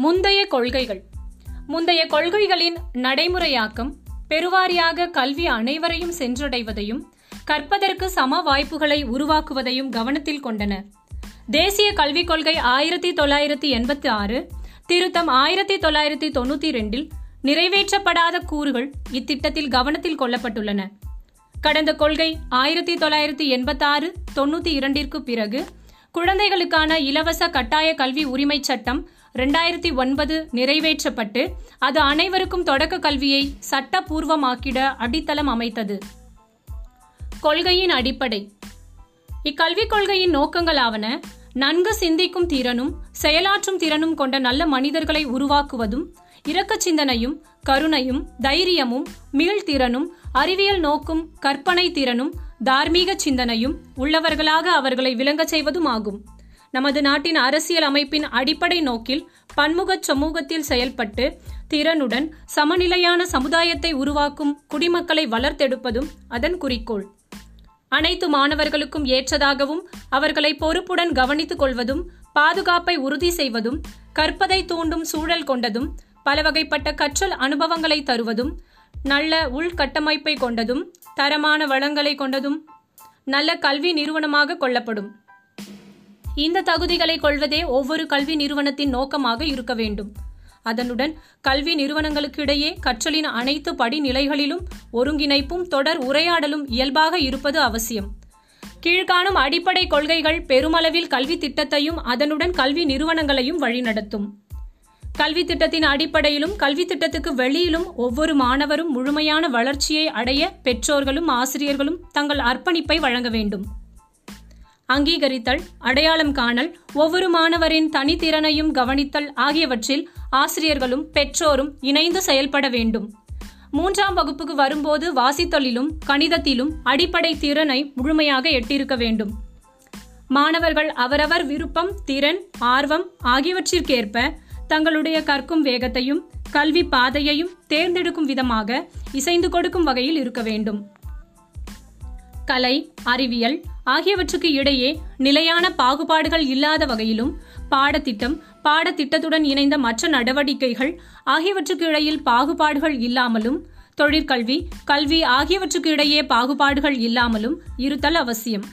முந்தைய கொள்கைகள். முந்தைய கொள்கைகளின் நடைமுறையாக்கம் பெருவாரியாக கல்வி அனைவரையும் சென்றடைவதையும் கற்பதற்கு சம வாய்ப்புகளை உருவாக்குவதையும் கவனத்தில் கொண்டன. தேசிய கல்விக் கொள்கை ஆயிரத்தி தொள்ளாயிரத்தி எண்பத்தி ஆறு திருத்தம் ஆயிரத்தி தொள்ளாயிரத்தி தொண்ணூற்றி ரெண்டில் நிறைவேற்றப்படாத கூறுகள் இத்திட்டத்தில் கவனத்தில் கொள்ளப்பட்டுள்ளன. கடந்த கொள்கை ஆயிரத்தி தொள்ளாயிரத்தி எண்பத்தாறு தொண்ணூற்றி இரண்டிற்கு பிறகு குழந்தைகளுக்கான இலவச கட்டாய கல்வி உரிமை சட்டம் ரெண்டாயிரத்தி ஒன்பது நிறைவேற்றப்பட்டு அது அனைவருக்கும் தொடக்க கல்வியை சட்டபூர்வமாக்கிட அடித்தளம் அமைத்தது. கொள்கையின் அடிப்படை. இக்கல்விக் கொள்கையின் நோக்கங்களாவன நன்கு சிந்திக்கும் திறனும் செயலாற்றும் திறனும் கொண்ட நல்ல மனிதர்களை உருவாக்குவதும் இரக்க சிந்தனையும் கருணையும் தைரியமும் மீள்திறனும் அறிவியல் நோக்கும் கற்பனை திறனும் தார்மீக சிந்தனையும் உள்ளவர்களாக அவர்களை விளங்கச் செய்வதும் ஆகும் நமது நாட்டின் அரசியல் அமைப்பின் அடிப்படை நோக்கில் பன்முக சமூகத்தில் செயல்பட்டு திறனுடன் சமநிலையான சமுதாயத்தை உருவாக்கும் குடிமக்களை வளர்த்தெடுப்பதும் அதன் குறிக்கோள். அனைத்து மாணவர்களுக்கும் ஏற்றதாகவும் அவர்களை பொறுப்புடன் கவனித்துக் கொள்வதும் பாதுகாப்பை உறுதி செய்வதும் கற்பதை தூண்டும் சூழல் கொண்டதும் பலவகைப்பட்ட கற்றல் அனுபவங்களை தருவதும் நல்ல உள்கட்டமைப்பை கொண்டதும் தரமான வளங்களை கொண்டதும் நல்ல கல்வி நிறுவனமாக கொள்ளப்படும். இந்த தகுதிகளை கொள்வதே ஒவ்வொரு கல்வி நிறுவனத்தின் நோக்கமாக இருக்க வேண்டும். அதனுடன் கல்வி நிறுவனங்களுக்கு இடையே கற்றலின் அனைத்து படிநிலைகளிலும் ஒருங்கிணைப்பும் தொடர் உரையாடலும் இயல்பாக இருப்பது அவசியம். கீழ்காணும் அடிப்படை கொள்கைகள் பெருமளவில் கல்வி திட்டத்தையும் அதனுடன் கல்வி நிறுவனங்களையும் வழிநடத்தும். கல்வி திட்டத்தின் அடிப்படையிலும் கல்வி திட்டத்துக்கு வெளியிலும் ஒவ்வொரு மாணவரும் முழுமையான வளர்ச்சியை அடைய பெற்றோர்களும் ஆசிரியர்களும் தங்கள் அர்ப்பணிப்பை வழங்க வேண்டும். அங்கீகரித்தல் அடையாளம் காணல் ஒவ்வொரு மாணவரின் தனித்திறனையும் கவனித்தல் ஆகியவற்றில் ஆசிரியர்களும் பெற்றோரும் இணைந்து செயல்பட வேண்டும். மூன்றாம் வகுப்புக்கு வரும்போது வாசித்தலிலும் கணிதத்திலும் அடிப்படை திறனை முழுமையாக எட்டியிருக்க வேண்டும். மாணவர்கள் அவரவர் விருப்பம் திறன் ஆர்வம் ஆகியவற்றிற்கேற்ப தங்களுடைய கற்கும் வேகத்தையும் கல்வி பாதையையும் தேர்ந்தெடுக்கும் விதமாக இசைந்து கொடுக்கும் வகையில் இருக்க வேண்டும். கலை அறிவியல் ஆகியவற்றுக்கு இடையே நிலையான பாகுபாடுகள் இல்லாத வகையிலும் பாடத்திட்டம் பாடத்திட்டத்துடன் இணைந்த மற்ற நடவடிக்கைகள் ஆகியவற்றுக்கு இடையில் பாகுபாடுகள் இல்லாமலும் தொழிற்கல்வி கல்வி ஆகியவற்றுக்கு இடையே பாகுபாடுகள் இல்லாமலும் இருத்தல் அவசியம்.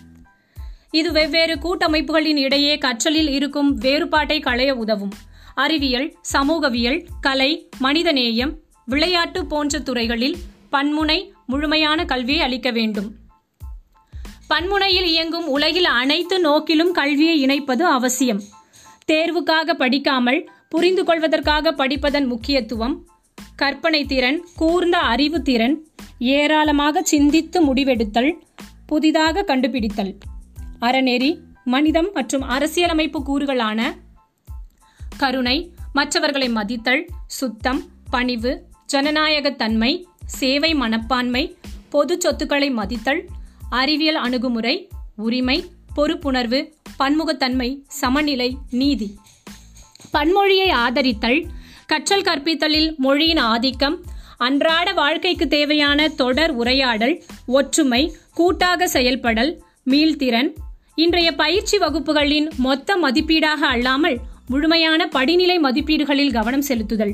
இது வெவ்வேறு கூட்டமைப்புகளின் இடையே கற்றலில் இருக்கும் வேறுபாட்டை களைய உதவும். அறிவியல் சமூகவியல் கலை மனிதநேயம் விளையாட்டு போன்ற துறைகளில் பன்முனை முழுமையான கல்வியை அளிக்க வேண்டும். பன்முனையில் இயங்கும் உலகில் அனைத்து நோக்கிலும் கல்வியை இணைப்பது அவசியம். தேர்வுக்காக படிக்காமல் புரிந்து கொள்வதற்காக படிப்பதன் முக்கியத்துவம் கற்பனை திறன் கூர்ந்த அறிவு திறன் ஏராளமாக சிந்தித்து முடிவெடுத்தல் புதிதாக கண்டுபிடித்தல். அறநெறி மனிதம் மற்றும் அரசியலமைப்பு கூறுகளான கருணை மற்றவர்களை மதித்தல் சுத்தம் பணிவு ஜனநாயகத்தன்மை சேவை மனப்பான்மை பொது சொத்துக்களை மதித்தல் அறிவியல் அணுகுமுறை உரிமை பொறுப்புணர்வு பன்முகத்தன்மை சமநிலை நீதி. பன்மொழியை ஆதரித்தல் கற்றல் கற்பித்தலில் மொழியின் ஆதிக்கம் அன்றாட வாழ்க்கைக்கு தேவையான தொடர் உரையாடல் ஒற்றுமை கூட்டாக செயல்படல் மீள்திறன் இன்றைய பயிற்சி வகுப்புகளின் மொத்த மதிப்பீடாக அல்லாமல் முழுமையான படிநிலை மதிப்பீடுகளில் கவனம் செலுத்துதல்.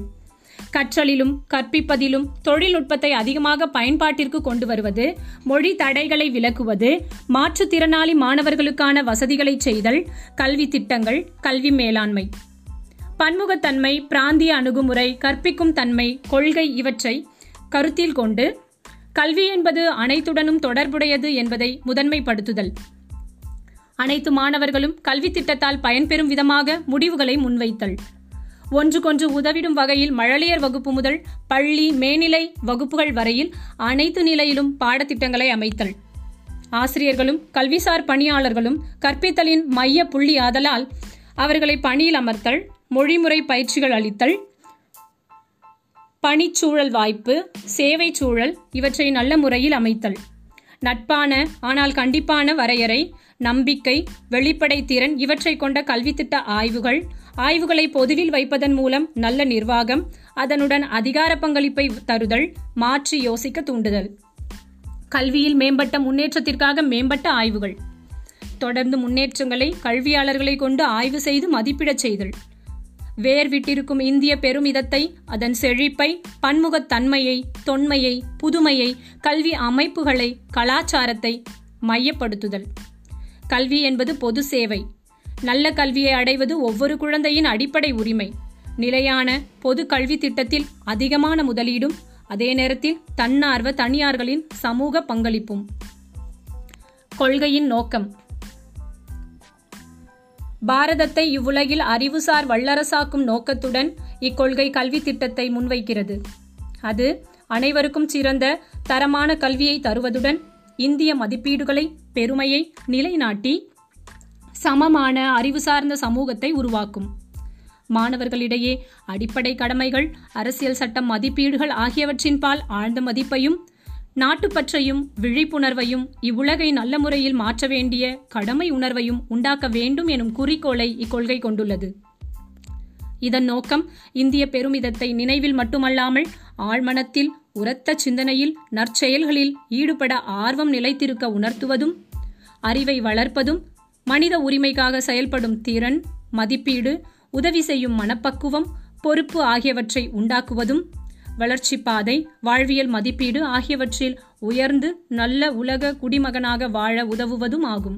கற்றலிலும் கற்பிப்பதிலும் தொழில்நுட்பத்தை அதிகமாக பயன்பாட்டிற்கு கொண்டு வருவது மொழி தடைகளை விலக்குவது மாற்றுத்திறனாளி மாணவர்களுக்கான வசதிகளை செய்தல் கல்வி திட்டங்கள் கல்வி மேலாண்மை. பன்முகத்தன்மை பிராந்திய அணுகுமுறை கற்பிக்கும் தன்மை கொள்கை இவற்றை கருத்தில் கொண்டு கல்வி என்பது அனைத்துடனும் தொடர்புடையது என்பதை முதன்மைப்படுத்துதல். அனைத்து மாணவர்களும் கல்வி திட்டத்தால் பயன்பெறும் விதமாக முடிவுகளை முன்வைத்தல். ஒன்றுக்கொன்று உதவிடும் வகையில் மழலையர் வகுப்பு முதல் பள்ளி மேல்நிலை வகுப்புகள் வரையில் அனைத்து நிலையிலும் பாடத்திட்டங்களை அமைத்தல். ஆசிரியர்களும் கல்விசார் பணியாளர்களும் கற்பித்தலின் மைய புள்ளி ஆதலால் அவர்களை பணியில் அமர்த்தல் மொழிமுறை பயிற்சிகள் அளித்தல் பணிச்சூழல் வாய்ப்பு சேவை சூழல் இவற்றை நல்ல முறையில் அமைத்தல். நட்பான ஆனால் கண்டிப்பான வரையறை நம்பிக்கை வெளிப்படை திறன் இவற்றை கொண்ட கல்வித்திட்ட ஆய்வுகள். ஆய்வுகளை பொதுவில் வைப்பதன் மூலம் நல்ல நிர்வாகம் அதனுடன் அதிகார பங்களிப்பை தருதல் மாற்றி யோசிக்க தூண்டுதல். கல்வியில் மேம்பட்ட முன்னேற்றத்திற்காக மேம்பட்ட ஆய்வுகள். தொடர்ந்து முன்னேற்றங்களை கல்வியாளர்களை கொண்டு ஆய்வு செய்து மதிப்பிடச் செய்தல். வேர் விட்டிருக்கும் இந்திய பெருமிதத்தை அதன் செழிப்பை பன்முகத்தன்மையை தொன்மையை புதுமையை கல்வி அமைப்புகளை கலாச்சாரத்தை மையப்படுத்துதல். கல்வி என்பது பொது சேவை. நல்ல கல்வியை அடைவது ஒவ்வொரு குழந்தையின் அடிப்படை உரிமை. நிலையான பொது கல்வி திட்டத்தில் அதிகமான முதலீடும் அதே நேரத்தில் தன்னார்வ தனியார்களின் சமூக பங்களிப்பும். கொள்கையின் நோக்கம். பாரதத்தை இவ்வுலகில் அறிவுசார் வல்லரசாக்கும் நோக்கத்துடன் இக்கொள்கை கல்வி திட்டத்தை முன்வைக்கிறது. அது அனைவருக்கும் சிறந்த தரமான கல்வியை தருவதுடன் இந்திய மதிப்பீடுகளை பெருமையை நிலைநாட்டி சமமான அறிவு சார்ந்த சமூகத்தை உருவாக்கும். மாணவர்களிடையே அடிப்படை கடமைகள் அரசியல் சட்டம் மதிப்பீடுகள் ஆகியவற்றின்பால் ஆழ்ந்த மதிப்பையும் நாட்டுப்பற்றையும் விழிப்புணர்வையும் இவ்வுலகை நல்ல முறையில் மாற்ற வேண்டிய கடமை உணர்வையும் உண்டாக்க வேண்டும் எனும் குறிக்கோளை இக்கொள்கை கொண்டுள்ளது. இதன் நோக்கம் இந்திய பெருமிதத்தை நினைவில் மட்டுமல்லாமல் ஆழ்மனத்தில் உரத்த சிந்தனையில் நற்செயல்களில் ஈடுபட ஆர்வம் நிலைத்திருக்க உணர்த்துவதும் அறிவை வளர்ப்பதும் மனித உரிமைக்காக செயல்படும் திறன் மதிப்பீடு உதவி செய்யும் மனப்பக்குவம் பொறுப்பு ஆகியவற்றை உண்டாக்குவதும் வளர்ச்சி பாதை வாழ்வியல் மதிப்பீடு ஆகியவற்றில் உயர்ந்து நல்ல உலக குடிமகனாக வாழ உதவுவதும் ஆகும்.